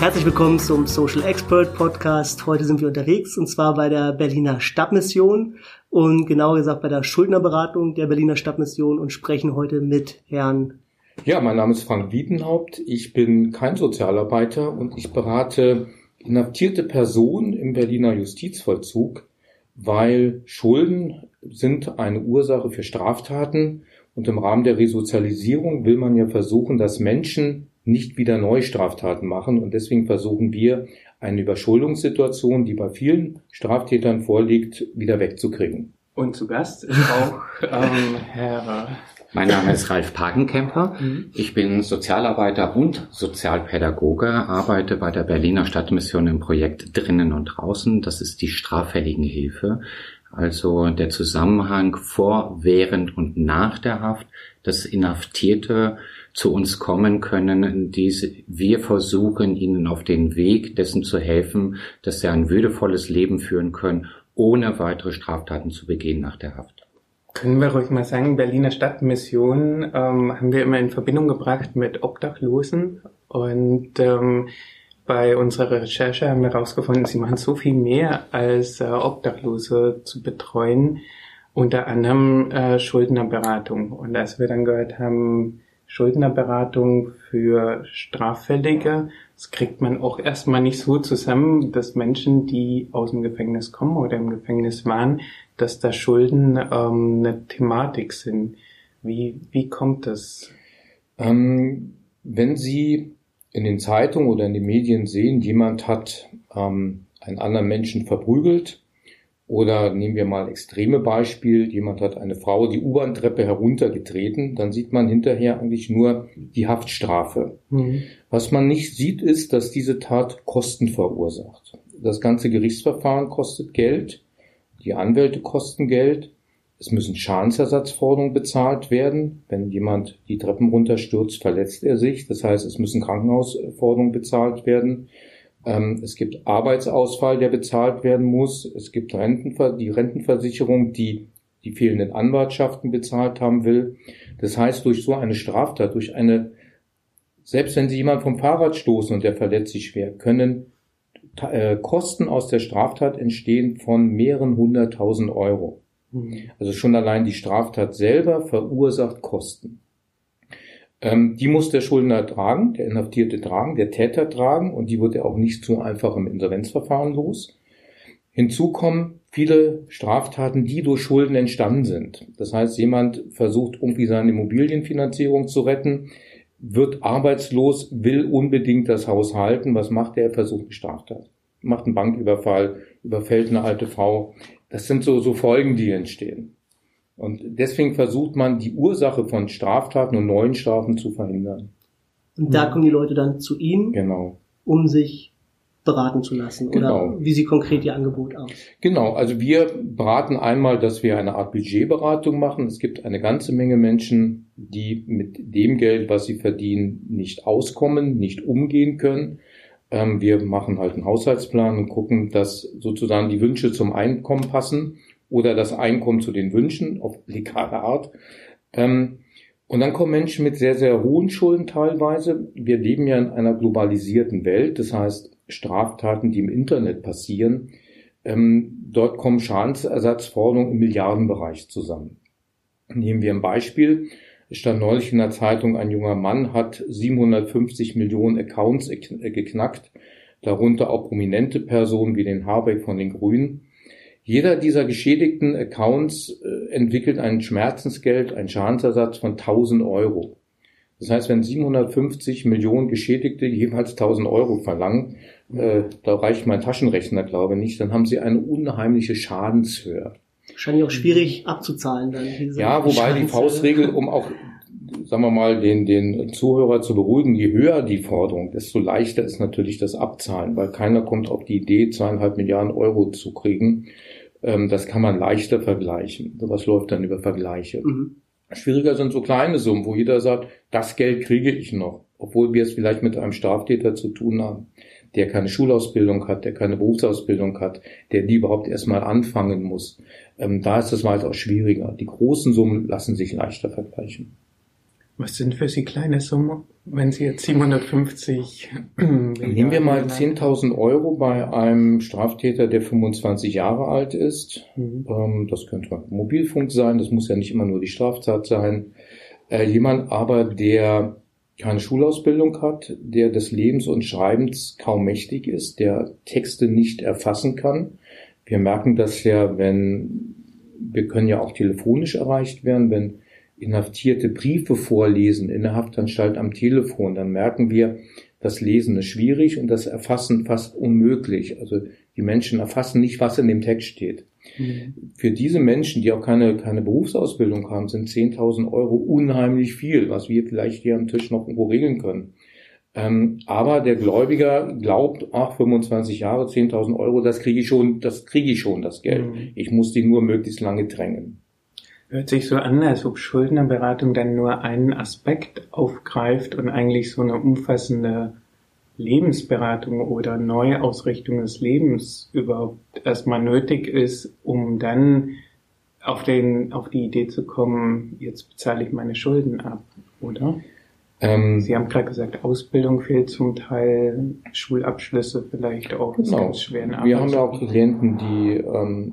Herzlich willkommen zum Social Expert Podcast. Heute sind wir unterwegs und zwar bei der Berliner Stadtmission und genauer gesagt bei der Schuldnerberatung der Berliner Stadtmission und sprechen heute mit Herrn. Ja, mein Name ist Frank Wiedenhaupt. Ich bin kein Sozialarbeiter und ich berate inhaftierte Personen im Berliner Justizvollzug, weil Schulden sind eine Ursache für Straftaten und im Rahmen der Resozialisierung will man ja versuchen, dass Menschen nicht wieder neue Straftaten machen. Und deswegen versuchen wir, eine Überschuldungssituation, die bei vielen Straftätern vorliegt, wieder wegzukriegen. Und zu Gast ist auch ähm, Herr. Mein Name ist Ralf Pagenkemper. Mhm. Ich bin Sozialarbeiter und Sozialpädagoge, arbeite bei der Berliner Stadtmission im Projekt Drinnen und Draußen. Das ist die Straffälligenhilfe. Also der Zusammenhang vor, während und nach der Haft, dass Inhaftierte zu uns kommen können, diese, wir versuchen ihnen auf den Weg dessen zu helfen, dass sie ein würdevolles Leben führen können, ohne weitere Straftaten zu begehen nach der Haft. Können wir ruhig mal sagen, Berliner Stadtmission ähm, haben wir immer in Verbindung gebracht mit Obdachlosen und ähm, bei unserer Recherche haben wir herausgefunden, sie machen so viel mehr als äh, Obdachlose zu betreuen, unter anderem äh, Schuldnerberatung. Und als wir dann gehört haben, Schuldnerberatung für Straffällige, das kriegt man auch erstmal nicht so zusammen, dass Menschen, die aus dem Gefängnis kommen oder im Gefängnis waren, dass da Schulden ähm, eine Thematik sind. Wie, wie kommt das? Ähm, wenn Sie in den Zeitungen oder in den Medien sehen, jemand hat ähm, einen anderen Menschen verprügelt, oder nehmen wir mal extreme Beispiel, jemand hat eine Frau die U-Bahn-Treppe heruntergetreten, dann sieht man hinterher eigentlich nur die Haftstrafe. Mhm. Was man nicht sieht, ist, dass diese Tat Kosten verursacht. Das ganze Gerichtsverfahren kostet Geld, die Anwälte kosten Geld, es müssen Schadensersatzforderungen bezahlt werden. Wenn jemand die Treppen runterstürzt, verletzt er sich. Das heißt, es müssen Krankenhausforderungen bezahlt werden. Ähm, es gibt Arbeitsausfall, der bezahlt werden muss. Es gibt Rentenver die Rentenversicherung, die die fehlenden Anwartschaften bezahlt haben will. Das heißt, durch so eine Straftat, durch eine, selbst wenn Sie jemand vom Fahrrad stoßen und der verletzt sich schwer, können äh, Kosten aus der Straftat entstehen von mehreren hunderttausend Euro. Mhm. Also schon allein die Straftat selber verursacht Kosten. Ähm, die muss der Schuldner tragen, der Inhaftierte tragen, der Täter tragen und die wird er auch nicht so einfach im Insolvenzverfahren los. Hinzu kommen viele Straftaten, die durch Schulden entstanden sind. Das heißt, jemand versucht irgendwie seine Immobilienfinanzierung zu retten, wird arbeitslos, will unbedingt das Haus halten. Was macht er? Er versucht eine Straftat. Macht einen Banküberfall, überfällt eine alte Frau. Das sind so, so Folgen, die entstehen. Und deswegen versucht man, die Ursache von Straftaten und neuen Strafen zu verhindern. Und da kommen die Leute dann zu Ihnen, genau. um sich beraten zu lassen genau. oder wie sieht konkret Ihr Angebot aus? Genau, also wir beraten einmal, dass wir eine Art Budgetberatung machen. Es gibt eine ganze Menge Menschen, die mit dem Geld, was sie verdienen, nicht auskommen, nicht umgehen können. Ähm, wir machen halt einen Haushaltsplan und gucken, dass sozusagen die Wünsche zum Einkommen passen oder das Einkommen zu den Wünschen auf legale Art. Ähm, und dann kommen Menschen mit sehr, sehr hohen Schulden teilweise. Wir leben ja in einer globalisierten Welt, das heißt Straftaten, die im Internet passieren. Ähm, dort kommen Schadensersatzforderungen im Milliardenbereich zusammen. Nehmen wir ein Beispiel. Es stand neulich in der Zeitung, ein junger Mann hat 750 Millionen Accounts geknackt, darunter auch prominente Personen wie den Habeck von den Grünen. Jeder dieser geschädigten Accounts äh, entwickelt ein Schmerzensgeld, einen Schadensersatz von 1000 Euro. Das heißt, wenn 750 Millionen Geschädigte jeweils 1000 Euro verlangen, äh, da reicht mein Taschenrechner, glaube ich, nicht, dann haben sie eine unheimliche Schadenshöhe. Wahrscheinlich auch schwierig abzuzahlen dann. Ja, wobei die Faustregel, um auch, sagen wir mal, den, den Zuhörer zu beruhigen, je höher die Forderung, desto leichter ist natürlich das Abzahlen, weil keiner kommt auf die Idee, zweieinhalb Milliarden Euro zu kriegen. Ähm, das kann man leichter vergleichen. Sowas läuft dann über Vergleiche. Mhm. Schwieriger sind so kleine Summen, wo jeder sagt, das Geld kriege ich noch, obwohl wir es vielleicht mit einem Straftäter zu tun haben, der keine Schulausbildung hat, der keine Berufsausbildung hat, der die überhaupt erstmal anfangen muss. Ähm, da ist es weitaus schwieriger. Die großen Summen lassen sich leichter vergleichen. Was sind für Sie kleine Summen, wenn Sie jetzt 750 Nehmen wir mal 10.000 Euro bei einem Straftäter, der 25 Jahre alt ist. Mhm. Ähm, das könnte Mobilfunk sein, das muss ja nicht immer nur die Straftat sein. Äh, jemand aber, der keine Schulausbildung hat, der des Lebens und Schreibens kaum mächtig ist, der Texte nicht erfassen kann. Wir merken das ja, wenn, wir können ja auch telefonisch erreicht werden, wenn Inhaftierte Briefe vorlesen in der Haftanstalt am Telefon, dann merken wir, das Lesen ist schwierig und das Erfassen fast unmöglich. Also die Menschen erfassen nicht, was in dem Text steht. Mhm. Für diese Menschen, die auch keine, keine Berufsausbildung haben, sind 10.000 Euro unheimlich viel, was wir vielleicht hier am Tisch noch irgendwo regeln können. Ähm, aber der Gläubiger glaubt, ach, 25 Jahre, 10.000 Euro, das kriege ich schon, das kriege ich schon, das Geld. Mhm. Ich muss die nur möglichst lange drängen. Hört sich so an, als ob Schuldnerberatung dann nur einen Aspekt aufgreift und eigentlich so eine umfassende Lebensberatung oder Neuausrichtung des Lebens überhaupt erstmal nötig ist, um dann auf, den, auf die Idee zu kommen, jetzt bezahle ich meine Schulden ab, oder? Ähm, Sie haben gerade gesagt, Ausbildung fehlt zum Teil, Schulabschlüsse vielleicht auch genau. Wir haben ja auch Klienten, die ähm,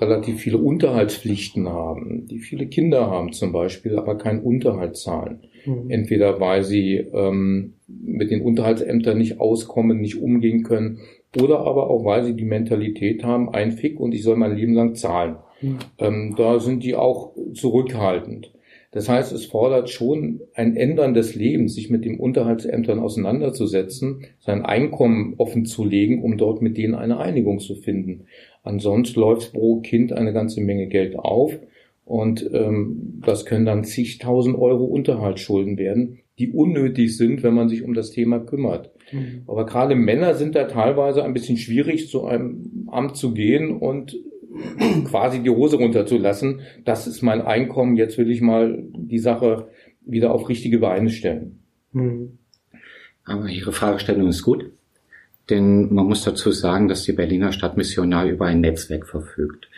relativ viele Unterhaltspflichten haben, die viele Kinder haben zum Beispiel, aber keinen Unterhalt zahlen. Mhm. Entweder weil sie ähm, mit den Unterhaltsämtern nicht auskommen, nicht umgehen können, oder aber auch weil sie die Mentalität haben, ein Fick und ich soll mein Leben lang zahlen. Mhm. Ähm, da sind die auch zurückhaltend. Das heißt, es fordert schon ein Ändern des Lebens, sich mit den Unterhaltsämtern auseinanderzusetzen, sein Einkommen offenzulegen, um dort mit denen eine Einigung zu finden. Ansonsten läuft pro Kind eine ganze Menge Geld auf und ähm, das können dann zigtausend Euro Unterhaltsschulden werden, die unnötig sind, wenn man sich um das Thema kümmert. Mhm. Aber gerade Männer sind da teilweise ein bisschen schwierig, zu einem Amt zu gehen und quasi die Hose runterzulassen. Das ist mein Einkommen. Jetzt will ich mal die Sache wieder auf richtige Beine stellen. Hm. Aber Ihre Fragestellung ist gut. Denn man muss dazu sagen, dass die Berliner Stadtmission ja über ein Netzwerk verfügt.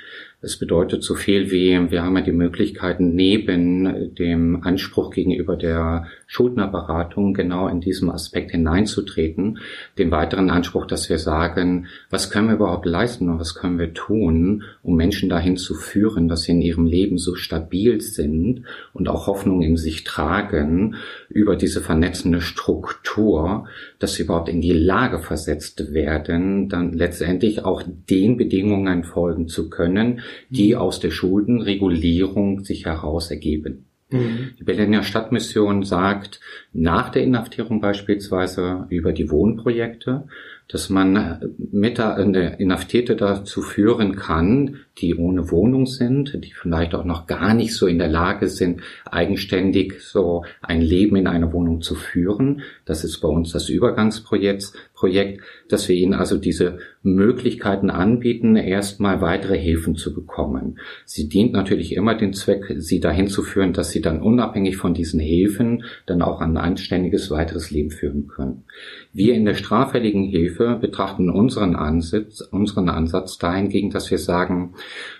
Es bedeutet so viel wie, wir haben ja die Möglichkeiten, neben dem Anspruch gegenüber der Schuldnerberatung genau in diesem Aspekt hineinzutreten. Den weiteren Anspruch, dass wir sagen, was können wir überhaupt leisten und was können wir tun, um Menschen dahin zu führen, dass sie in ihrem Leben so stabil sind und auch Hoffnung in sich tragen über diese vernetzende Struktur, dass sie überhaupt in die Lage versetzt werden, dann letztendlich auch den Bedingungen folgen zu können, die aus der Schuldenregulierung sich heraus ergeben. Mhm. Die Berliner Stadtmission sagt nach der Inhaftierung beispielsweise über die Wohnprojekte, dass man mit der Inhaftierte dazu führen kann, die ohne Wohnung sind, die vielleicht auch noch gar nicht so in der Lage sind, eigenständig so ein Leben in einer Wohnung zu führen. Das ist bei uns das Übergangsprojekt, Projekt, dass wir ihnen also diese Möglichkeiten anbieten, erstmal weitere Hilfen zu bekommen. Sie dient natürlich immer dem Zweck, sie dahin zu führen, dass sie dann unabhängig von diesen Hilfen dann auch ein anständiges weiteres Leben führen können. Wir in der straffälligen Hilfe betrachten unseren Ansatz, unseren Ansatz dahingegen, dass wir sagen,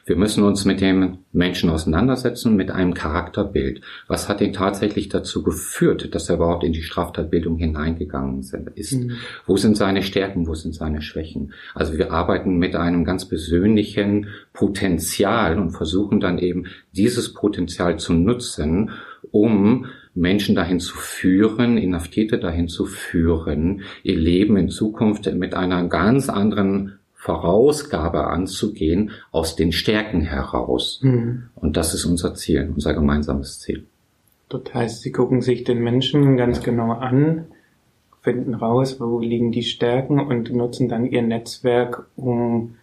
wir müssen uns mit dem Menschen auseinandersetzen, mit einem Charakterbild. Was hat ihn tatsächlich dazu geführt, dass er überhaupt in die Straftatbildung hineingegangen ist? Mhm. Wo sind seine Stärken, wo sind seine Schwächen? Also wir arbeiten mit einem ganz persönlichen Potenzial und versuchen dann eben dieses Potenzial zu nutzen, um Menschen dahin zu führen, Inhaftierte dahin zu führen, ihr Leben in Zukunft mit einer ganz anderen Vorausgabe anzugehen aus den Stärken heraus. Mhm. Und das ist unser Ziel, unser gemeinsames Ziel. Das heißt, Sie gucken sich den Menschen ganz genau an, finden raus, wo liegen die Stärken und nutzen dann Ihr Netzwerk, um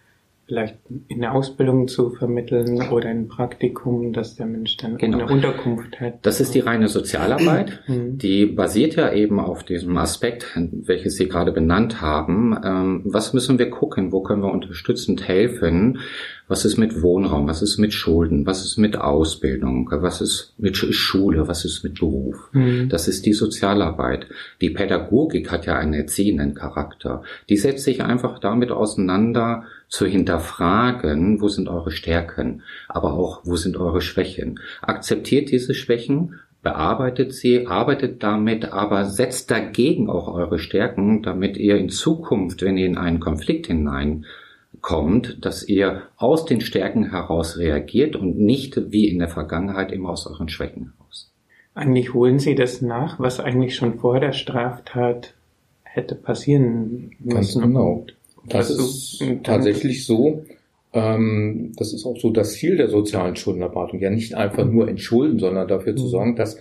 vielleicht in der Ausbildung zu vermitteln oder ein Praktikum, dass der Mensch dann genau. eine Unterkunft hat. Das ist die reine Sozialarbeit. Mhm. Die basiert ja eben auf diesem Aspekt, welches Sie gerade benannt haben. Ähm, was müssen wir gucken? Wo können wir unterstützend helfen? Was ist mit Wohnraum? Was ist mit Schulden? Was ist mit Ausbildung? Was ist mit Schule? Was ist mit Beruf? Mhm. Das ist die Sozialarbeit. Die Pädagogik hat ja einen erziehenden Charakter. Die setzt sich einfach damit auseinander, zu hinterfragen, wo sind eure Stärken, aber auch, wo sind eure Schwächen. Akzeptiert diese Schwächen, bearbeitet sie, arbeitet damit, aber setzt dagegen auch eure Stärken, damit ihr in Zukunft, wenn ihr in einen Konflikt hineinkommt, dass ihr aus den Stärken heraus reagiert und nicht wie in der Vergangenheit immer aus euren Schwächen heraus. Eigentlich holen Sie das nach, was eigentlich schon vor der Straftat hätte passieren müssen. Ganz genau. Das ist tatsächlich so. Ähm, das ist auch so das Ziel der sozialen Schuldenerwartung. Ja, nicht einfach nur entschulden, sondern dafür zu mhm. sorgen, dass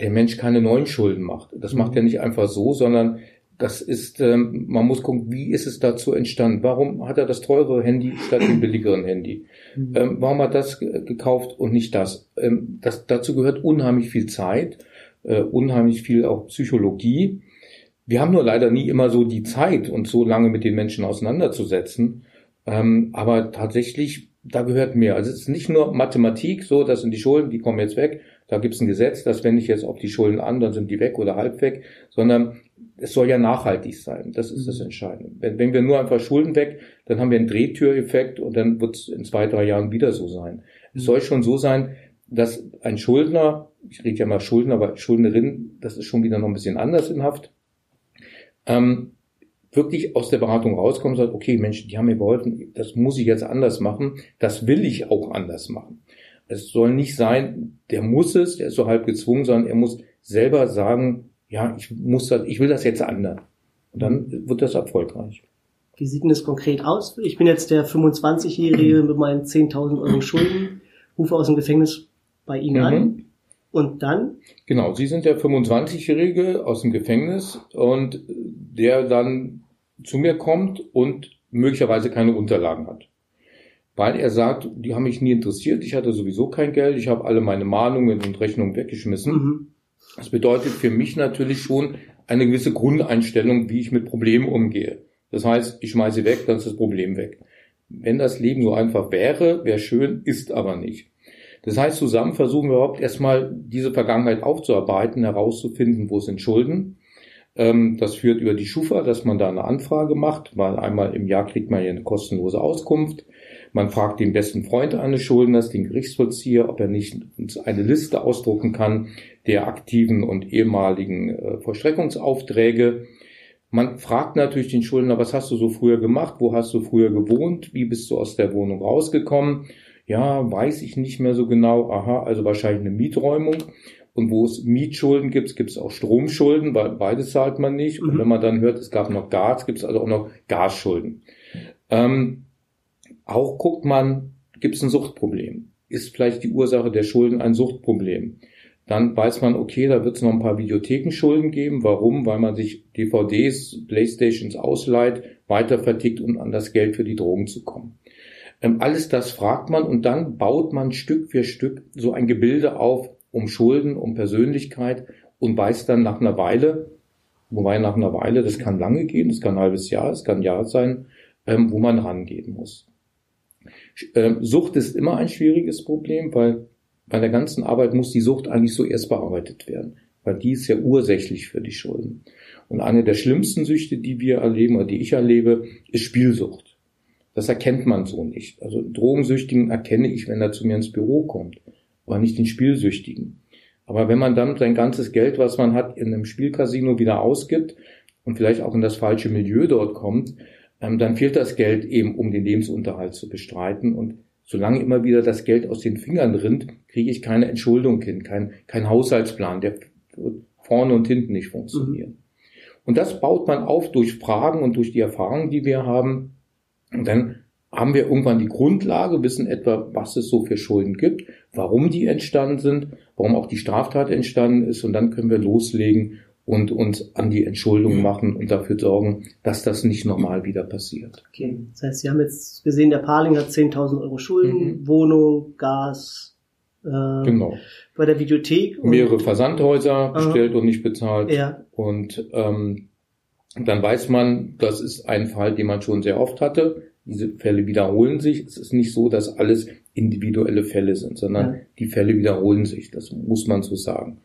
der Mensch keine neuen Schulden macht. Das macht er nicht einfach so, sondern das ist, ähm, man muss gucken, wie ist es dazu entstanden? Warum hat er das teure Handy statt dem billigeren Handy? Mhm. Ähm, warum hat das gekauft und nicht das? Ähm, das? Dazu gehört unheimlich viel Zeit, äh, unheimlich viel auch Psychologie. Wir haben nur leider nie immer so die Zeit, uns so lange mit den Menschen auseinanderzusetzen. Ähm, aber tatsächlich, da gehört mehr. Also es ist nicht nur Mathematik, so, das sind die Schulden, die kommen jetzt weg. Da gibt es ein Gesetz, das wende ich jetzt auf die Schulden an, dann sind die weg oder halb weg, sondern es soll ja nachhaltig sein. Das ist das mhm. Entscheidende. Wenn, wenn wir nur einfach Schulden weg, dann haben wir einen Drehtüreffekt und dann wird es in zwei, drei Jahren wieder so sein. Es soll schon so sein, dass ein Schuldner, ich rede ja mal Schuldner, aber Schuldnerin, das ist schon wieder noch ein bisschen anders in Haft, ähm, wirklich aus der Beratung rauskommen und sagt, okay, Mensch, die haben mir geholfen, das muss ich jetzt anders machen, das will ich auch anders machen. Es soll nicht sein, der muss es, der ist so halb gezwungen, sondern er muss selber sagen, ja, ich muss das, ich will das jetzt anders. Und dann wird das erfolgreich. Wie sieht denn das konkret aus? Ich bin jetzt der 25-Jährige mit meinen 10.000 Euro Schulden, rufe aus dem Gefängnis bei Ihnen mhm. an. Und dann? Genau, Sie sind der 25-Jährige aus dem Gefängnis und der dann zu mir kommt und möglicherweise keine Unterlagen hat. Weil er sagt, die haben mich nie interessiert, ich hatte sowieso kein Geld, ich habe alle meine Mahnungen und Rechnungen weggeschmissen. Mhm. Das bedeutet für mich natürlich schon eine gewisse Grundeinstellung, wie ich mit Problemen umgehe. Das heißt, ich schmeiße weg, dann ist das Problem weg. Wenn das Leben so einfach wäre, wäre schön, ist aber nicht. Das heißt, zusammen versuchen wir überhaupt erstmal diese Vergangenheit aufzuarbeiten, herauszufinden, wo sind Schulden. Ähm, das führt über die Schufa, dass man da eine Anfrage macht, weil einmal im Jahr kriegt man ja eine kostenlose Auskunft. Man fragt den besten Freund eines Schuldners, den Gerichtsvollzieher, ob er nicht eine Liste ausdrucken kann der aktiven und ehemaligen äh, Vollstreckungsaufträge. Man fragt natürlich den Schuldner, was hast du so früher gemacht? Wo hast du früher gewohnt? Wie bist du aus der Wohnung rausgekommen? Ja, weiß ich nicht mehr so genau, aha, also wahrscheinlich eine Mieträumung. Und wo es Mietschulden gibt, gibt es auch Stromschulden, weil beides zahlt man nicht. Mhm. Und wenn man dann hört, es gab noch Gas, gibt es also auch noch Gasschulden. Ähm, auch guckt man, gibt es ein Suchtproblem? Ist vielleicht die Ursache der Schulden ein Suchtproblem? Dann weiß man, okay, da wird es noch ein paar Videothekenschulden geben. Warum? Weil man sich DVDs, Playstations ausleiht, weiter vertickt, um an das Geld für die Drogen zu kommen. Ähm, alles das fragt man und dann baut man Stück für Stück so ein Gebilde auf um Schulden, um Persönlichkeit und weiß dann nach einer Weile, wobei nach einer Weile, das kann lange gehen, das kann ein halbes Jahr, das kann ein Jahr sein, ähm, wo man rangehen muss. Ähm, Sucht ist immer ein schwieriges Problem, weil bei der ganzen Arbeit muss die Sucht eigentlich so erst bearbeitet werden, weil die ist ja ursächlich für die Schulden. Und eine der schlimmsten Süchte, die wir erleben oder die ich erlebe, ist Spielsucht. Das erkennt man so nicht. Also Drogensüchtigen erkenne ich, wenn er zu mir ins Büro kommt, aber nicht den Spielsüchtigen. Aber wenn man dann sein ganzes Geld, was man hat, in einem Spielcasino wieder ausgibt und vielleicht auch in das falsche Milieu dort kommt, ähm, dann fehlt das Geld eben, um den Lebensunterhalt zu bestreiten. Und solange immer wieder das Geld aus den Fingern rinnt, kriege ich keine Entschuldung hin, kein, kein Haushaltsplan, der vorne und hinten nicht funktioniert. Mhm. Und das baut man auf durch Fragen und durch die Erfahrungen, die wir haben. Und dann haben wir irgendwann die Grundlage, wissen etwa, was es so für Schulden gibt, warum die entstanden sind, warum auch die Straftat entstanden ist und dann können wir loslegen und uns an die Entschuldung machen und dafür sorgen, dass das nicht normal wieder passiert. Okay, das heißt, Sie haben jetzt gesehen, der Parling hat 10.000 Euro Schulden, mhm. Wohnung, Gas, äh, genau. bei der Videothek. Mehrere Versandhäuser bestellt und nicht bezahlt. Ja. Und ähm, dann weiß man, das ist ein Fall, den man schon sehr oft hatte. Diese Fälle wiederholen sich. Es ist nicht so, dass alles individuelle Fälle sind, sondern ja. die Fälle wiederholen sich. Das muss man so sagen.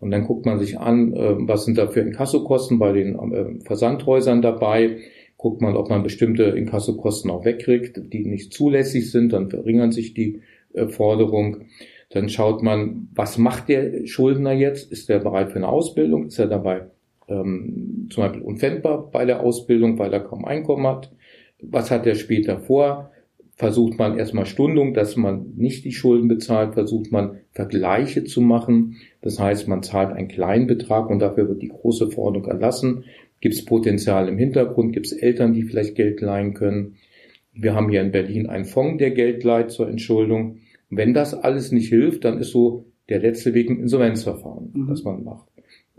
Und dann guckt man sich an, äh, was sind da für Inkassokosten bei den äh, Versandhäusern dabei. Guckt man, ob man bestimmte Inkassokosten auch wegkriegt, die nicht zulässig sind. Dann verringern sich die äh, Forderung. Dann schaut man, was macht der Schuldner jetzt? Ist er bereit für eine Ausbildung? Ist er dabei ähm, zum Beispiel unfändbar bei der Ausbildung, weil er kaum Einkommen hat? Was hat er später vor? Versucht man erstmal Stundung, dass man nicht die Schulden bezahlt, versucht man Vergleiche zu machen. Das heißt, man zahlt einen kleinen Betrag und dafür wird die große Forderung erlassen. Gibt es Potenzial im Hintergrund? Gibt es Eltern, die vielleicht Geld leihen können? Wir haben hier in Berlin einen Fonds, der Geld leiht zur Entschuldung. Wenn das alles nicht hilft, dann ist so der letzte Weg ein Insolvenzverfahren, mhm. das man macht.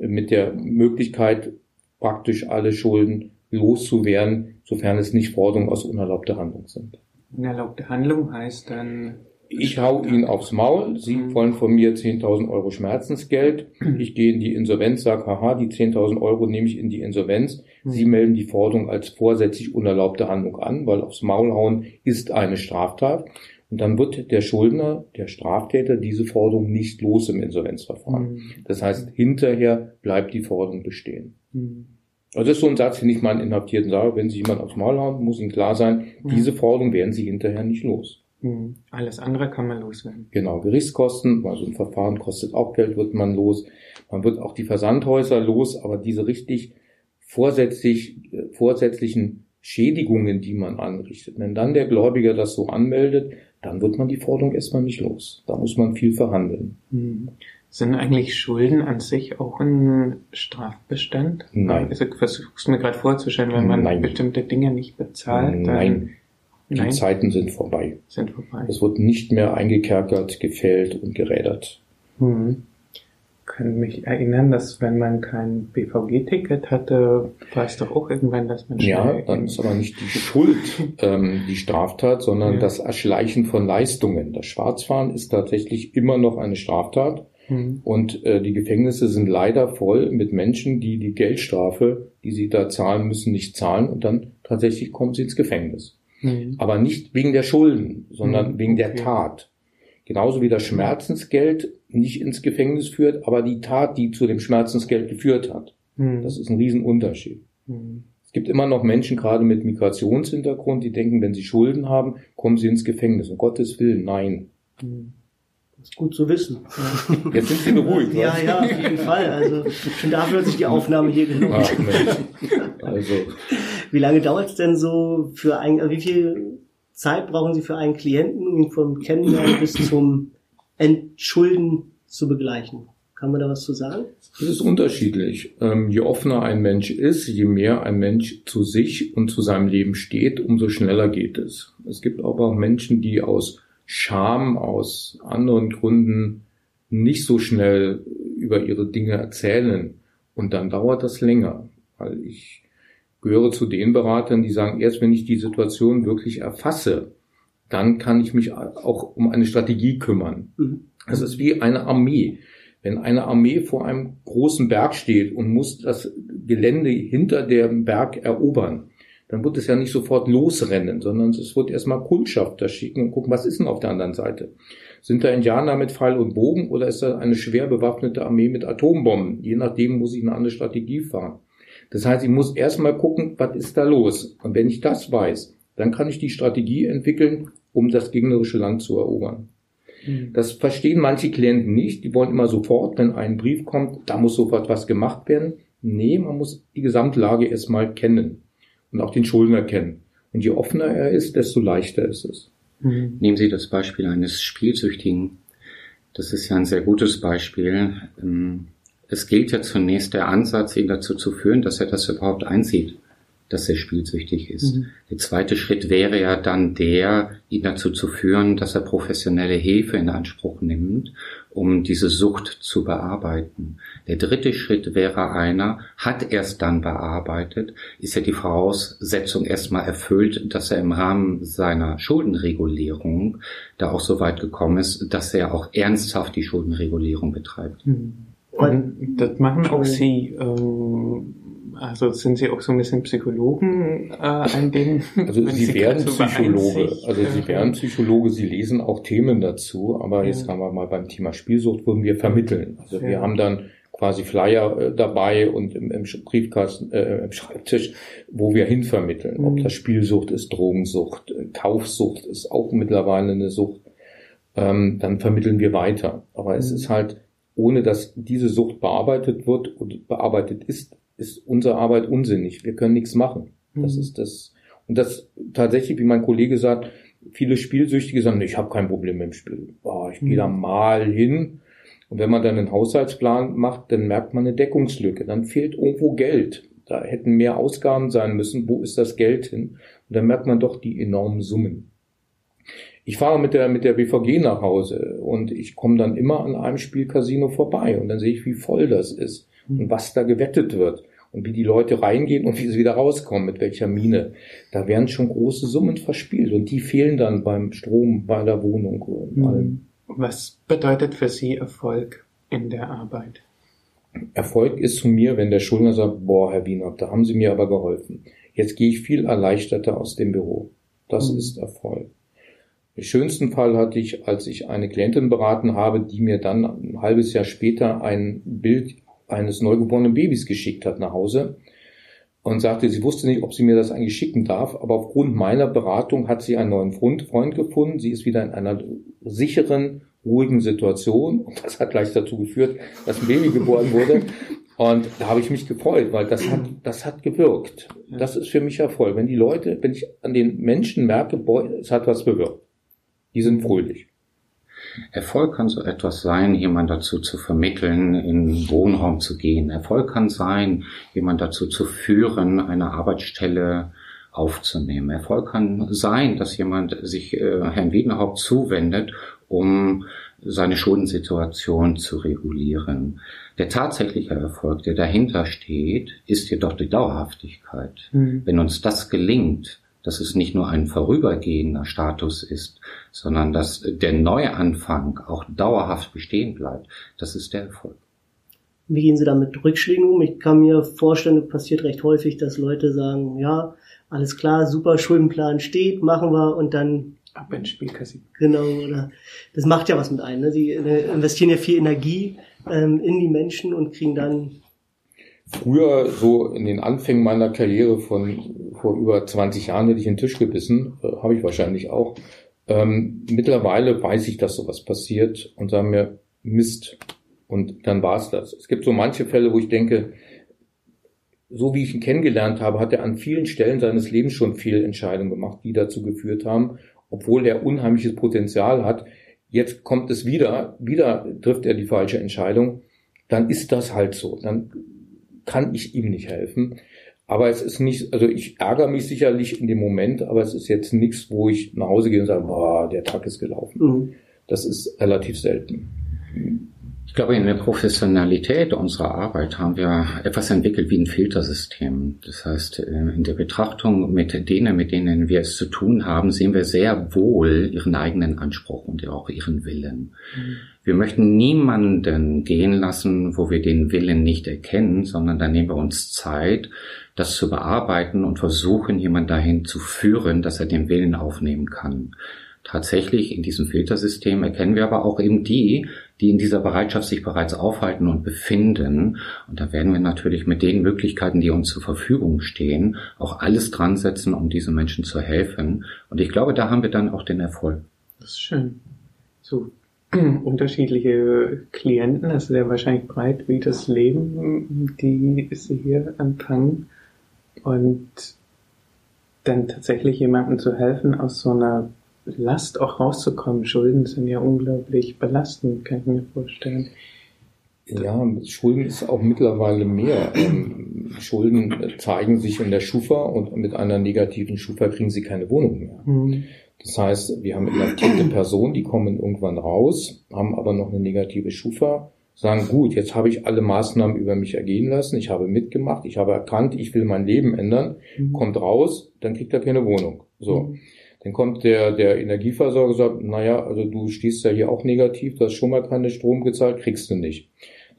Mit der Möglichkeit, praktisch alle Schulden loszuwerden, sofern es nicht Forderungen aus unerlaubter Handlung sind. Unerlaubte Handlung heißt dann ich hau ihn aufs Maul, Sie mhm. wollen von mir 10.000 Euro Schmerzensgeld, ich gehe in die Insolvenz, sage, haha, die 10.000 Euro nehme ich in die Insolvenz, mhm. Sie melden die Forderung als vorsätzlich unerlaubte Handlung an, weil aufs Maul hauen ist eine Straftat. Und dann wird der Schuldner, der Straftäter, diese Forderung nicht los im Insolvenzverfahren. Mhm. Das heißt, hinterher bleibt die Forderung bestehen. Mhm. Also das ist so ein Satz, den ich meinen Inhaftierten sage, wenn Sie jemand aufs Maul hauen, muss Ihnen klar sein, diese Forderung werden Sie hinterher nicht los. Hm. Alles andere kann man loswerden. Genau, Gerichtskosten, weil so ein Verfahren kostet auch Geld, wird man los. Man wird auch die Versandhäuser los, aber diese richtig vorsätzlich, äh, vorsätzlichen Schädigungen, die man anrichtet, wenn dann der Gläubiger das so anmeldet, dann wird man die Forderung erstmal nicht los. Da muss man viel verhandeln. Hm. Sind eigentlich Schulden an sich auch ein Strafbestand? Nein. Also versuchst du mir gerade vorzustellen, wenn man Nein. bestimmte Dinge nicht bezahlt, dann Nein. Die Nein. Zeiten sind vorbei. Sind vorbei. Es wird nicht mehr eingekerkert, gefällt und gerädert. Hm. Kann mich erinnern, dass wenn man kein BVG-Ticket hatte, war es doch auch irgendwann, dass man Ja, dann ist aber nicht die Schuld ähm, die Straftat, sondern ja. das Erschleichen von Leistungen. Das Schwarzfahren ist tatsächlich immer noch eine Straftat. Hm. Und äh, die Gefängnisse sind leider voll mit Menschen, die die Geldstrafe, die sie da zahlen müssen, nicht zahlen und dann tatsächlich kommen sie ins Gefängnis. Mhm. Aber nicht wegen der Schulden, sondern mhm. wegen der Tat. Genauso wie das Schmerzensgeld nicht ins Gefängnis führt, aber die Tat, die zu dem Schmerzensgeld geführt hat. Mhm. Das ist ein Riesenunterschied. Mhm. Es gibt immer noch Menschen, gerade mit Migrationshintergrund, die denken, wenn sie Schulden haben, kommen sie ins Gefängnis. Um Gottes Willen, nein. Mhm. Das ist gut zu wissen. Jetzt sind Sie beruhigt. ja, ja, auf jeden Fall. Also schon dafür hat sich die Aufnahme hier gelohnt. Ach, also. Wie lange dauert es denn so für ein, wie viel Zeit brauchen Sie für einen Klienten, um ihn vom Kennenlernen bis zum Entschulden zu begleichen? Kann man da was zu sagen? Das ist unterschiedlich. Ähm, je offener ein Mensch ist, je mehr ein Mensch zu sich und zu seinem Leben steht, umso schneller geht es. Es gibt aber auch Menschen, die aus Scham aus anderen Gründen nicht so schnell über ihre Dinge erzählen. Und dann dauert das länger. Weil ich gehöre zu den Beratern, die sagen, erst wenn ich die Situation wirklich erfasse, dann kann ich mich auch um eine Strategie kümmern. Mhm. Das ist wie eine Armee. Wenn eine Armee vor einem großen Berg steht und muss das Gelände hinter dem Berg erobern, dann wird es ja nicht sofort losrennen, sondern es wird erstmal Kundschafter schicken und gucken, was ist denn auf der anderen Seite? Sind da Indianer mit Pfeil und Bogen oder ist da eine schwer bewaffnete Armee mit Atombomben? Je nachdem muss ich eine andere Strategie fahren. Das heißt, ich muss erstmal gucken, was ist da los? Und wenn ich das weiß, dann kann ich die Strategie entwickeln, um das gegnerische Land zu erobern. Mhm. Das verstehen manche Klienten nicht. Die wollen immer sofort, wenn ein Brief kommt, da muss sofort was gemacht werden. Nee, man muss die Gesamtlage erstmal kennen und auch den Schuldner kennen. Und je offener er ist, desto leichter ist es. Mhm. Nehmen Sie das Beispiel eines Spielsüchtigen. Das ist ja ein sehr gutes Beispiel. Ähm, es gilt ja zunächst der Ansatz, ihn dazu zu führen, dass er das überhaupt einsieht dass er spielsüchtig ist. Mhm. Der zweite Schritt wäre ja dann der, ihn dazu zu führen, dass er professionelle Hilfe in Anspruch nimmt, um diese Sucht zu bearbeiten. Der dritte Schritt wäre einer, hat er es dann bearbeitet, ist ja die Voraussetzung erstmal erfüllt, dass er im Rahmen seiner Schuldenregulierung da auch so weit gekommen ist, dass er auch ernsthaft die Schuldenregulierung betreibt. Mhm. Und das machen auch Sie ähm, also sind Sie auch so ein bisschen Psychologen äh, an denen? Also Sie, Sie werden Psychologe. Also Sie werden Psychologe, Sie lesen auch Themen dazu, aber ja. jetzt haben wir mal beim Thema Spielsucht, würden wir vermitteln. Also ja. wir haben dann quasi Flyer äh, dabei und im, im Briefkasten, äh, im Schreibtisch, wo wir hinvermitteln. Mhm. Ob das Spielsucht ist, Drogensucht, Kaufsucht ist auch mittlerweile eine Sucht. ähm, dann vermitteln wir weiter. Aber es mhm. ist halt, ohne dass diese Sucht bearbeitet wird und bearbeitet ist, ist unsere Arbeit unsinnig. Wir können nichts machen. Das mhm. ist das. Und das tatsächlich, wie mein Kollege sagt, viele Spielsüchtige sagen, ich habe kein Problem mit dem Spiel. Oh, ich mhm. gehe da mal hin. Und wenn man dann einen Haushaltsplan macht, dann merkt man eine Deckungslücke. Dann fehlt irgendwo Geld. Da hätten mehr Ausgaben sein müssen. Wo ist das Geld hin? Und dann merkt man doch die enormen Summen. Ich fahre mit der, mit der BVG nach Hause und ich komme dann immer an einem Spielcasino vorbei und dann sehe ich, wie voll das ist und was da gewettet wird und wie die Leute reingehen und wie sie wieder rauskommen, mit welcher Mine. Da werden schon große Summen verspielt und die fehlen dann beim Strom, bei der Wohnung und mhm. allem. Was bedeutet für Sie Erfolg in der Arbeit? Erfolg ist zu mir, wenn der Schuldner sagt, boah, Herr Wiener, da haben Sie mir aber geholfen. Jetzt gehe ich viel erleichterter aus dem Büro. Das mhm. ist Erfolg. Den schönsten Fall hatte ich, als ich eine Klientin beraten habe, die mir dann ein halbes Jahr später ein Bild eines neugeborenen Babys geschickt hat nach Hause und sagte, sie wusste nicht, ob sie mir das eigentlich schicken darf, aber aufgrund meiner Beratung hat sie einen neuen Freund, Freund gefunden. Sie ist wieder in einer sicheren, ruhigen Situation und das hat gleich dazu geführt, dass ein Baby geboren wurde. Und da habe ich mich gefreut, weil das hat, das hat gewirkt. Das ist für mich Erfolg. Wenn die Leute, wenn ich an den Menschen merke, boah, es hat was bewirkt. Die sind fröhlich. Erfolg kann so etwas sein, jemand dazu zu vermitteln, in Wohnraum zu gehen. Erfolg kann sein, jemand dazu zu führen, eine Arbeitsstelle aufzunehmen. Erfolg kann sein, dass jemand sich äh, Herrn Wiedenhaupt zuwendet, um seine Schuldensituation zu regulieren. Der tatsächliche Erfolg, der dahinter steht, ist jedoch die Dauerhaftigkeit. Mhm. Wenn uns das gelingt, dass es nicht nur ein vorübergehender Status ist, sondern dass der Neuanfang auch dauerhaft bestehen bleibt. Das ist der Erfolg. Wie gehen Sie da mit Rückschlägen um? Ich kann mir vorstellen, es passiert recht häufig, dass Leute sagen, ja, alles klar, super Schuldenplan steht, machen wir und dann ab ins Spielcasino. Genau, oder das macht ja was mit einem. Ne? Sie äh, investieren ja viel Energie ähm, in die Menschen und kriegen dann Früher, so in den Anfängen meiner Karriere von vor über 20 Jahren, hätte ich den Tisch gebissen, äh, habe ich wahrscheinlich auch. Ähm, mittlerweile weiß ich, dass sowas passiert und sagen mir, Mist. Und dann war es das. Es gibt so manche Fälle, wo ich denke, so wie ich ihn kennengelernt habe, hat er an vielen Stellen seines Lebens schon viele Entscheidungen gemacht, die dazu geführt haben, obwohl er unheimliches Potenzial hat. Jetzt kommt es wieder, wieder trifft er die falsche Entscheidung. Dann ist das halt so. Dann kann ich ihm nicht helfen. Aber es ist nicht, also ich ärgere mich sicherlich in dem Moment, aber es ist jetzt nichts, wo ich nach Hause gehe und sage, boah, der Tag ist gelaufen. Mhm. Das ist relativ selten. Ich glaube, in der Professionalität unserer Arbeit haben wir etwas entwickelt wie ein Filtersystem. Das heißt, äh, in der Betrachtung mit denen, mit denen wir es zu tun haben, sehen wir sehr wohl ihren eigenen Anspruch und auch ihren Willen. Mhm. Wir möchten niemanden gehen lassen, wo wir den Willen nicht erkennen, sondern da nehmen wir uns Zeit, das zu bearbeiten und versuchen, jemand dahin zu führen, dass er den Willen aufnehmen kann. Tatsächlich in diesem Filtersystem erkennen wir aber auch eben die, die in dieser Bereitschaft sich bereits aufhalten und befinden. Und da werden wir natürlich mit den Möglichkeiten, die uns zur Verfügung stehen, auch alles dran setzen, um diesen Menschen zu helfen. Und ich glaube, da haben wir dann auch den Erfolg. Das ist schön. So unterschiedliche Klienten, das ist ja wahrscheinlich breit wie das Leben, die Sie hier empfangen. Und dann tatsächlich jemandem zu helfen, aus so einer Last auch rauszukommen. Schulden sind ja unglaublich belastend, kann ich mir vorstellen. Ja, Schulden ist auch mittlerweile mehr. Ähm, Schulden zeigen sich in der Schufa und mit einer negativen Schufa kriegen sie keine Wohnung mehr. Mhm. Das heißt, wir haben inaktive Personen, die kommen irgendwann raus, haben aber noch eine negative Schufa, sagen, gut, jetzt habe ich alle Maßnahmen über mich ergehen lassen, ich habe mitgemacht, ich habe erkannt, ich will mein Leben ändern, mhm. kommt raus, dann kriegt er keine Wohnung. So. Mhm. Dann kommt der, der Energieversorger und sagt, naja, also du stehst ja hier auch negativ, du hast schon mal keine Strom gezahlt, kriegst du nicht.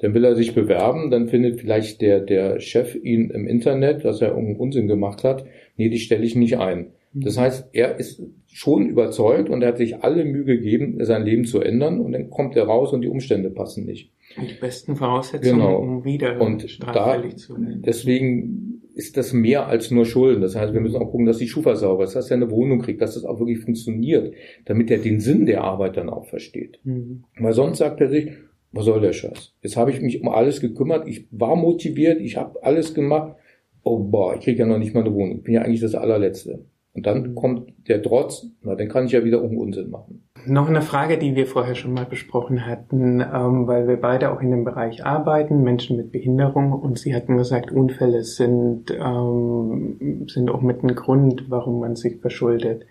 Dann will er sich bewerben, dann findet vielleicht der, der Chef ihn im Internet, dass er irgendeinen Unsinn gemacht hat. Nee, die stelle ich nicht ein. Das heißt, er ist schon überzeugt und er hat sich alle Mühe gegeben, sein Leben zu ändern und dann kommt er raus und die Umstände passen nicht. Die besten Voraussetzungen, genau. um wieder und straffällig da, zu werden. Deswegen ist das mehr als nur Schulden. Das heißt, wir müssen auch gucken, dass die Schufa sauber ist, dass er eine Wohnung kriegt, dass das auch wirklich funktioniert, damit er den Sinn der Arbeit dann auch versteht. Mhm. Weil sonst sagt er sich, was soll der Scheiß? Jetzt habe ich mich um alles gekümmert, ich war motiviert, ich habe alles gemacht. Oh boah, ich kriege ja noch nicht mal eine Wohnung. Ich bin ja eigentlich das allerletzte. Und dann mhm. kommt der Trotz, na, dann kann ich ja wieder Unsinn machen. Noch eine Frage, die wir vorher schon mal besprochen hatten, ähm, weil wir beide auch in dem Bereich arbeiten, Menschen mit Behinderung, und Sie hatten gesagt, Unfälle sind, ähm, sind auch mit ein Grund, warum man sich verschuldet.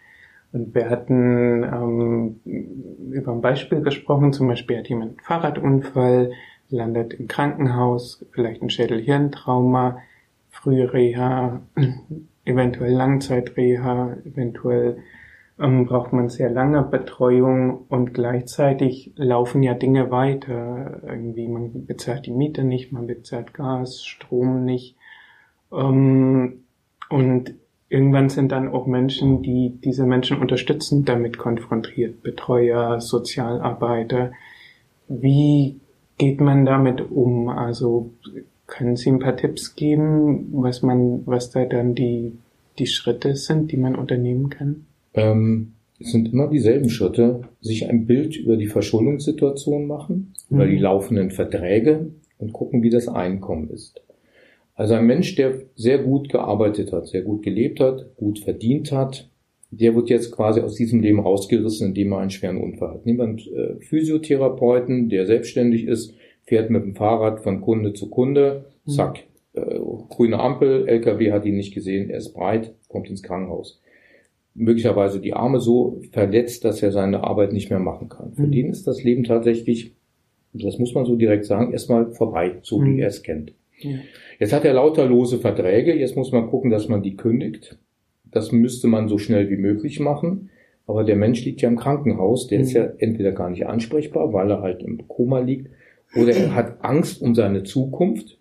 Und wir hatten ähm, über ein Beispiel gesprochen, zum Beispiel hat jemand einen Fahrradunfall, landet im Krankenhaus, vielleicht ein Schädel-Hirntrauma, frühe Reha, eventuell Langzeitreha, eventuell ähm, braucht man sehr lange Betreuung und gleichzeitig laufen ja Dinge weiter. Irgendwie man bezahlt die Miete nicht, man bezahlt Gas, Strom nicht. Ähm, und irgendwann sind dann auch Menschen, die diese Menschen unterstützen, damit konfrontiert. Betreuer, Sozialarbeiter. Wie geht man damit um? Also können Sie ein paar Tipps geben, was man, was da dann die, die Schritte sind, die man unternehmen kann? Ähm, es sind immer dieselben Schritte. Sich ein Bild über die Verschuldungssituation machen, mhm. über die laufenden Verträge und gucken, wie das Einkommen ist. Also ein Mensch, der sehr gut gearbeitet hat, sehr gut gelebt hat, gut verdient hat, der wird jetzt quasi aus diesem Leben rausgerissen, indem er einen schweren Unfall hat. Nehmen wir einen Physiotherapeuten, der selbstständig ist, fährt mit dem Fahrrad von Kunde zu Kunde, mhm. zack, äh, grüne Ampel, LKW hat ihn nicht gesehen, er ist breit, kommt ins Krankenhaus. Möglicherweise die Arme so verletzt, dass er seine Arbeit nicht mehr machen kann. Für mhm. den ist das Leben tatsächlich, das muss man so direkt sagen, erstmal vorbei, so mhm. wie er es kennt. Ja. Jetzt hat er lauter lose Verträge, jetzt muss man gucken, dass man die kündigt. Das müsste man so schnell wie möglich machen. Aber der Mensch liegt ja im Krankenhaus, der ist mhm. ja entweder gar nicht ansprechbar, weil er halt im Koma liegt, oder er hat Angst um seine Zukunft.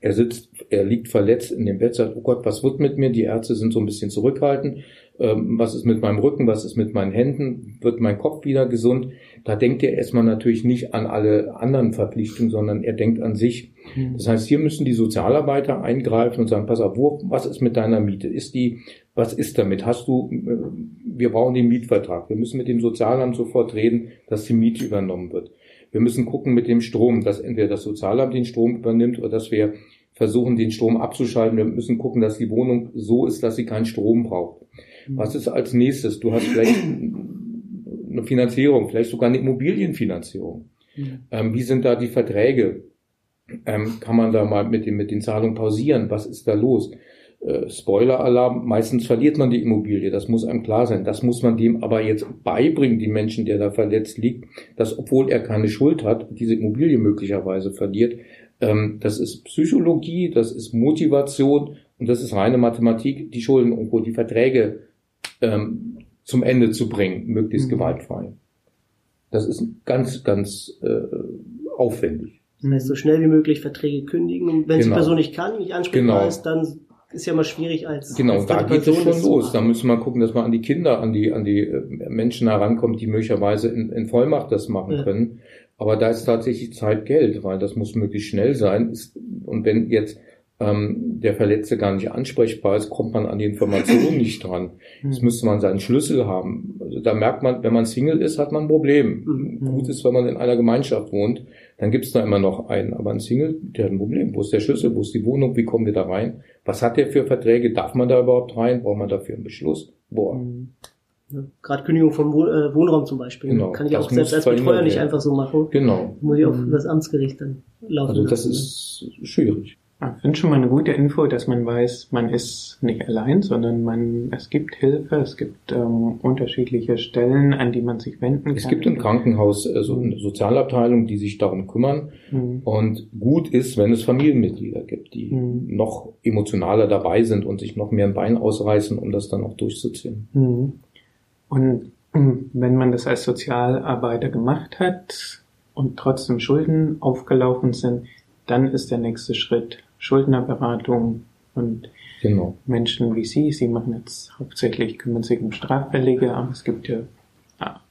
Er sitzt, er liegt verletzt in dem Bett, sagt, oh Gott, was wird mit mir? Die Ärzte sind so ein bisschen zurückhaltend. Ähm, was ist mit meinem Rücken? Was ist mit meinen Händen? Wird mein Kopf wieder gesund? Da denkt er erstmal natürlich nicht an alle anderen Verpflichtungen, sondern er denkt an sich. Mhm. Das heißt, hier müssen die Sozialarbeiter eingreifen und sagen, pass auf, wo, was ist mit deiner Miete? Ist die, was ist damit? Hast du, äh, wir brauchen den Mietvertrag. Wir müssen mit dem Sozialamt sofort reden, dass die Miete übernommen wird. Wir müssen gucken mit dem Strom, dass entweder das Sozialamt den Strom übernimmt oder dass wir versuchen, den Strom abzuschalten. Wir müssen gucken, dass die Wohnung so ist, dass sie keinen Strom braucht. Mhm. Was ist als nächstes? Du hast vielleicht eine Finanzierung, vielleicht sogar eine Immobilienfinanzierung. Mhm. Ähm, wie sind da die Verträge? Ähm, kann man da mal mit den, mit den Zahlungen pausieren? Was ist da los? Äh, Spoiler-Alarm, meistens verliert man die Immobilie, das muss einem klar sein. Das muss man dem aber jetzt beibringen, die Menschen, der da verletzt liegt, dass obwohl er keine Schuld hat, diese Immobilie möglicherweise verliert. Ähm, das ist Psychologie, das ist Motivation und das ist reine Mathematik, die Schulden irgendwo, die Verträge ähm, zum Ende zu bringen, möglichst mhm. gewaltfrei. Das ist ganz, ganz äh, aufwendig. Das heißt, so schnell wie möglich Verträge kündigen. Und wenn genau. die Person nicht kann, nicht ansprechbar genau. ist, dann ist ja mal schwierig als genau als da geht es schon los. Da müssen wir gucken, dass man an die Kinder, an die an die äh, Menschen herankommt, die möglicherweise in, in Vollmacht das machen ja. können. Aber da ist tatsächlich Zeit Geld, weil das muss möglichst schnell sein. Und wenn jetzt ähm, der Verletzte gar nicht ansprechbar ist, kommt man an die Informationen nicht dran. Jetzt hm. müsste man seinen Schlüssel haben. Also da merkt man, wenn man Single ist, hat man ein Problem. Mhm. Gut ist, wenn man in einer Gemeinschaft wohnt, dann gibt es da immer noch einen. Aber ein Single, der hat ein Problem. Wo ist der Schlüssel? Wo ist die Wohnung? Wie kommen wir da rein? Was hat der für Verträge? Darf man da überhaupt rein? Braucht man dafür einen Beschluss? Boah. Mhm. Ja, Gerade Kündigung vom Wohn äh, Wohnraum zum Beispiel. Genau, Kann ich auch selbst als Betreuer nicht einfach so machen. Genau. Muss ich auf mhm. das Amtsgericht dann laufen. Also das lassen, ist ne? schwierig. Ich finde schon mal eine gute Info, dass man weiß, man ist nicht allein, sondern man, es gibt Hilfe, es gibt ähm, unterschiedliche Stellen, an die man sich wenden kann. Es gibt im Krankenhaus äh, so eine Sozialabteilung, die sich darum kümmern. Mhm. Und gut ist, wenn es Familienmitglieder gibt, die mhm. noch emotionaler dabei sind und sich noch mehr ein Bein ausreißen, um das dann auch durchzuziehen. Mhm. Und hm, wenn man das als Sozialarbeiter gemacht hat und trotzdem Schulden aufgelaufen sind, dann ist der nächste Schritt Schuldnerberatung und genau. Menschen wie Sie. Sie machen jetzt hauptsächlich, kümmern sich um Straffällige, aber es gibt ja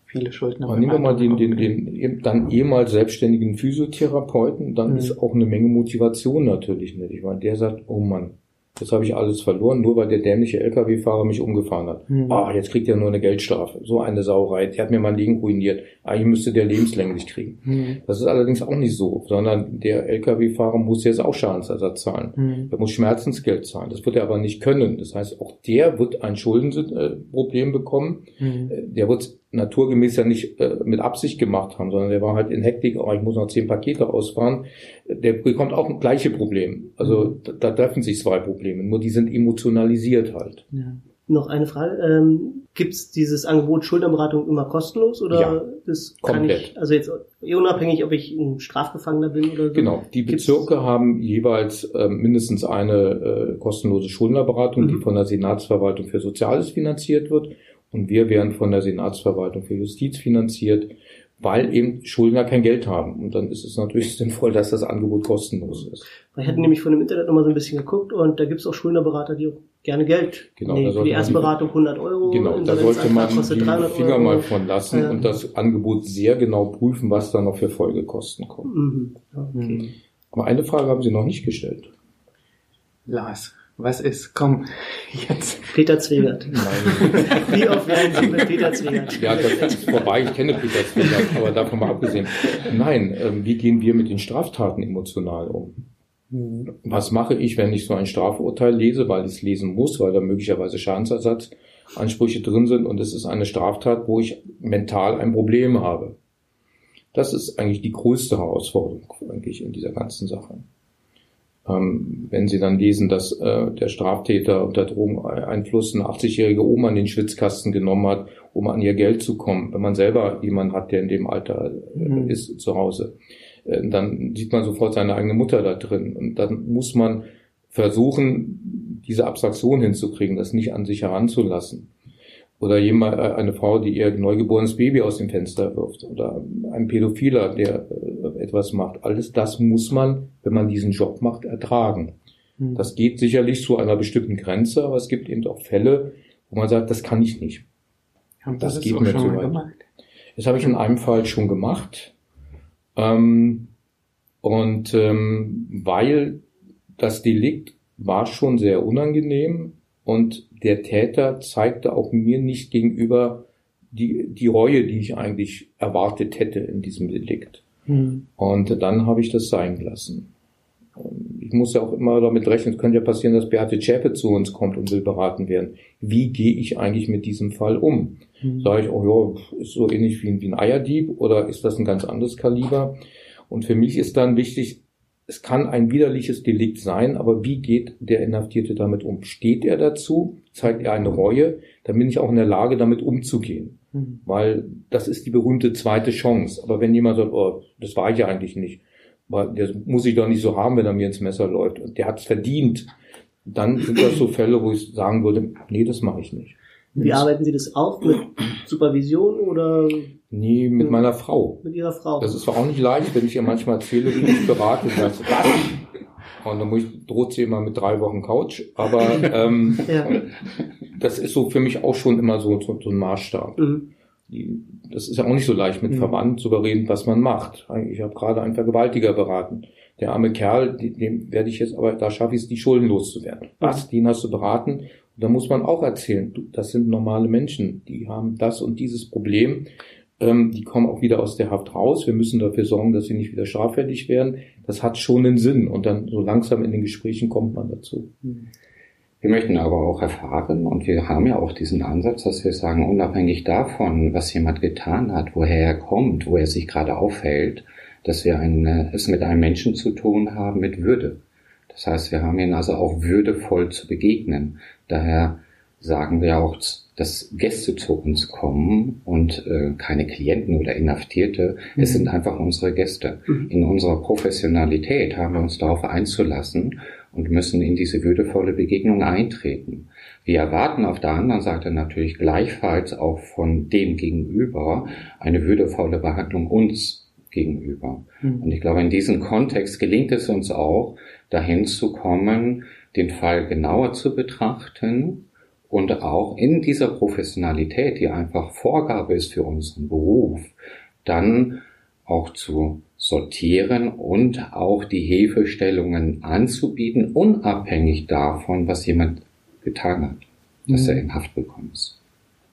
viele Schuldner. Aber nehmen wir mal den, den, den dann ehemals selbstständigen Physiotherapeuten, dann mhm. ist auch eine Menge Motivation natürlich nicht. Ich meine, der sagt, oh Mann, Jetzt habe ich alles verloren, nur weil der dämliche LKW-Fahrer mich umgefahren hat. Mhm. Ah, jetzt kriegt er nur eine Geldstrafe. So eine Sauerei. Der hat mir mein Leben ruiniert. Eigentlich müsste der lebenslänglich kriegen. Mhm. Das ist allerdings auch nicht so, sondern der LKW-Fahrer muss jetzt auch Schadensersatz zahlen. Mhm. Er muss Schmerzensgeld zahlen. Das wird er aber nicht können. Das heißt, auch der wird ein Schuldenproblem bekommen. Mhm. Äh, der wird naturgemäß ja nicht äh, mit Absicht gemacht haben, sondern der war halt in Hektik, oh, ich muss noch zehn Pakete ausfahren. Der bekommt auch ein gleiche Problem. Also mhm. da, da, treffen sich zwei Probleme, nur die sind emotionalisiert halt. Ja. Noch eine Frage. Ähm, Gibt es dieses Angebot Schuldenberatung immer kostenlos oder ja, das kann komplett. ich, also jetzt unabhängig, ob ich ein Strafgefangener bin oder so? Genau, die Bezirke Gibt's? haben jeweils äh, mindestens eine äh, kostenlose Schuldnerberatung, mhm. die von der Senatsverwaltung für Soziales finanziert wird und wir werden von der Senatsverwaltung für Justiz finanziert, weil eben Schuldner kein Geld haben. Und dann ist es natürlich sinnvoll, dass das Angebot kostenlos ist. Ich hatte nämlich von dem Internet nochmal so ein bisschen geguckt und da gibt es auch Schuldnerberater, die auch gerne Geld genau, nehmen. Für die Erstberatung 100 Euro. Genau, da sollte man die Finger Euro. mal von lassen ja. und das Angebot sehr genau prüfen, was da noch für Folgekosten kommen. Mhm. Okay. Aber eine Frage haben Sie noch nicht gestellt. Lars, was ist? Komm, jetzt. Peter Zwegert. Nein. Wie oft werden Sie mit Peter Zwegert? Ja, das ist vorbei. Ich kenne Peter Zwegert, aber davon mal abgesehen. Nein, ähm, wie gehen wir mit den Straftaten emotional um? Mhm. Was mache ich, wenn ich so ein Strafurteil lese, weil ich es lesen muss, weil da möglicherweise Schadensersatzansprüche drin sind und es ist eine Straftat, wo ich mental ein Problem habe? Das ist eigentlich die größte Herausforderung eigentlich in dieser ganzen Sache. Ähm, wenn Sie dann lesen, dass äh, der Straftäter unter Drogeneinfluss eine 80-jährige Oma in den Schwitzkasten genommen hat, um an ihr Geld zu kommen, wenn man selber jemanden hat, der in dem Alter äh, mhm. ist zu Hause, äh, dann sieht man sofort seine eigene Mutter da drin. Und dann muss man versuchen, diese Abstraktion hinzukriegen, das nicht an sich heranzulassen oder jemand, äh, eine Frau, die ihr neugeborenes Baby aus dem Fenster wirft oder ein Pädophiler, der äh, etwas macht. Alles das muss man, wenn man diesen Job macht, ertragen. Mhm. Das geht sicherlich zu einer bestimmten Grenze, aber es gibt eben auch Fälle, wo man sagt, das kann ich nicht. Und das, das geht mir zu weit. Gemacht? Das habe ich in einem Fall schon gemacht. Ähm, und ähm, weil das Delikt war schon sehr unangenehm, und der Täter zeigte auch mir nicht gegenüber die, die Reue, die ich eigentlich erwartet hätte in diesem Delikt. Mhm. Und dann habe ich das sein gelassen. Ich muss ja auch immer damit rechnen, es könnte ja passieren, dass Beate Zschäpe zu uns kommt und will beraten werden. Wie gehe ich eigentlich mit diesem Fall um? Mhm. Sage ich, oh ja, ist so ähnlich wie, wie ein Eierdieb oder ist das ein ganz anderes Kaliber? Und für mich ist dann wichtig, es kann ein widerliches Delikt sein, aber wie geht der Inhaftierte damit um? Steht er dazu? Zeigt er eine Reue? Dann bin ich auch in der Lage, damit umzugehen. Mhm. Weil das ist die berühmte zweite Chance. Aber wenn jemand sagt, oh, das war ich ja eigentlich nicht, weil der muss ich doch nicht so haben, wenn er mir ins Messer läuft und der hat es verdient, dann sind das so Fälle, wo ich sagen würde, nee, das mache ich nicht. Wie arbeiten Sie das auf? Mit Supervision oder? Nee, mit meiner Frau. Mit Ihrer Frau. Das ist zwar auch nicht leicht, wenn ich ihr manchmal erzähle, wie ich berate. Was? Und dann muss ich, droht sie immer mit drei Wochen Couch. Aber ähm, ja. das ist so für mich auch schon immer so, so, so ein Maßstab. Mhm. Das ist ja auch nicht so leicht, mit mhm. Verwandten zu bereden, was man macht. Ich habe gerade einen Vergewaltiger beraten. Der arme Kerl, dem werde ich jetzt, aber da schaffe ich es, die Schulden loszuwerden. Was? Mhm. Den hast du beraten? Da muss man auch erzählen, das sind normale Menschen, die haben das und dieses Problem, ähm, die kommen auch wieder aus der Haft raus. Wir müssen dafür sorgen, dass sie nicht wieder straffällig werden. Das hat schon einen Sinn und dann so langsam in den Gesprächen kommt man dazu. Wir möchten aber auch erfahren und wir haben ja auch diesen Ansatz, dass wir sagen, unabhängig davon, was jemand getan hat, woher er kommt, wo er sich gerade aufhält, dass wir eine, es mit einem Menschen zu tun haben mit Würde. Das heißt, wir haben ihn also auch würdevoll zu begegnen. Daher sagen wir auch, dass Gäste zu uns kommen und äh, keine Klienten oder Inhaftierte. Mhm. Es sind einfach unsere Gäste. Mhm. In unserer Professionalität haben wir uns darauf einzulassen und müssen in diese würdevolle Begegnung eintreten. Wir erwarten auf der anderen Seite natürlich gleichfalls auch von dem Gegenüber eine würdevolle Behandlung uns gegenüber. Mhm. Und ich glaube, in diesem Kontext gelingt es uns auch, dahin zu kommen, den Fall genauer zu betrachten und auch in dieser Professionalität, die einfach Vorgabe ist für unseren Beruf, dann auch zu sortieren und auch die Hilfestellungen anzubieten, unabhängig davon, was jemand getan hat, dass mhm. er in Haft bekommen ist.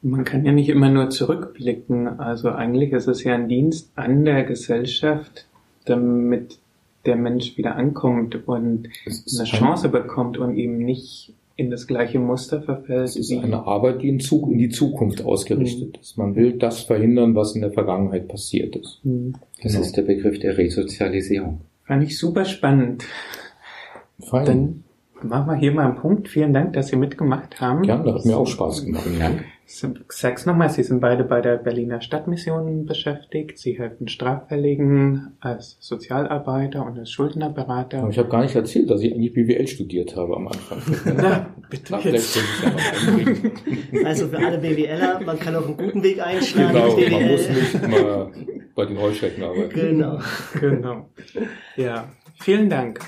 Man kann ja nicht immer nur zurückblicken. Also eigentlich ist es ja ein Dienst an der Gesellschaft, damit der Mensch wieder ankommt und eine Chance bekommt und eben nicht in das gleiche Muster verfällt. Es ist eine Arbeit, die in, die Zukunft ausgerichtet mhm. ist. Man will das verhindern, was in der Vergangenheit passiert ist. Mhm. Das genau. ist der Begriff der Resozialisierung. Fand ich super spannend. Fein. Dann machen wir hier mal einen Punkt. Vielen Dank, dass Sie mitgemacht haben. Gerne, hat mir auch Spaß gemacht. Vielen Dank. Sag's nochmal, Sie sind beide bei der Berliner Stadtmission beschäftigt. Sie helfen Straffälligen als Sozialarbeiter und als Schuldnerberater. Aber ich habe gar nicht erzählt, dass ich eigentlich BWL studiert habe am Anfang. Na, bitte Na, jetzt. Also für alle BWLer, man kann auch einen guten Weg einschlagen. Genau, man muss nicht mal bei den Heuschrecken arbeiten. Genau. Genau. Ja, vielen Dank.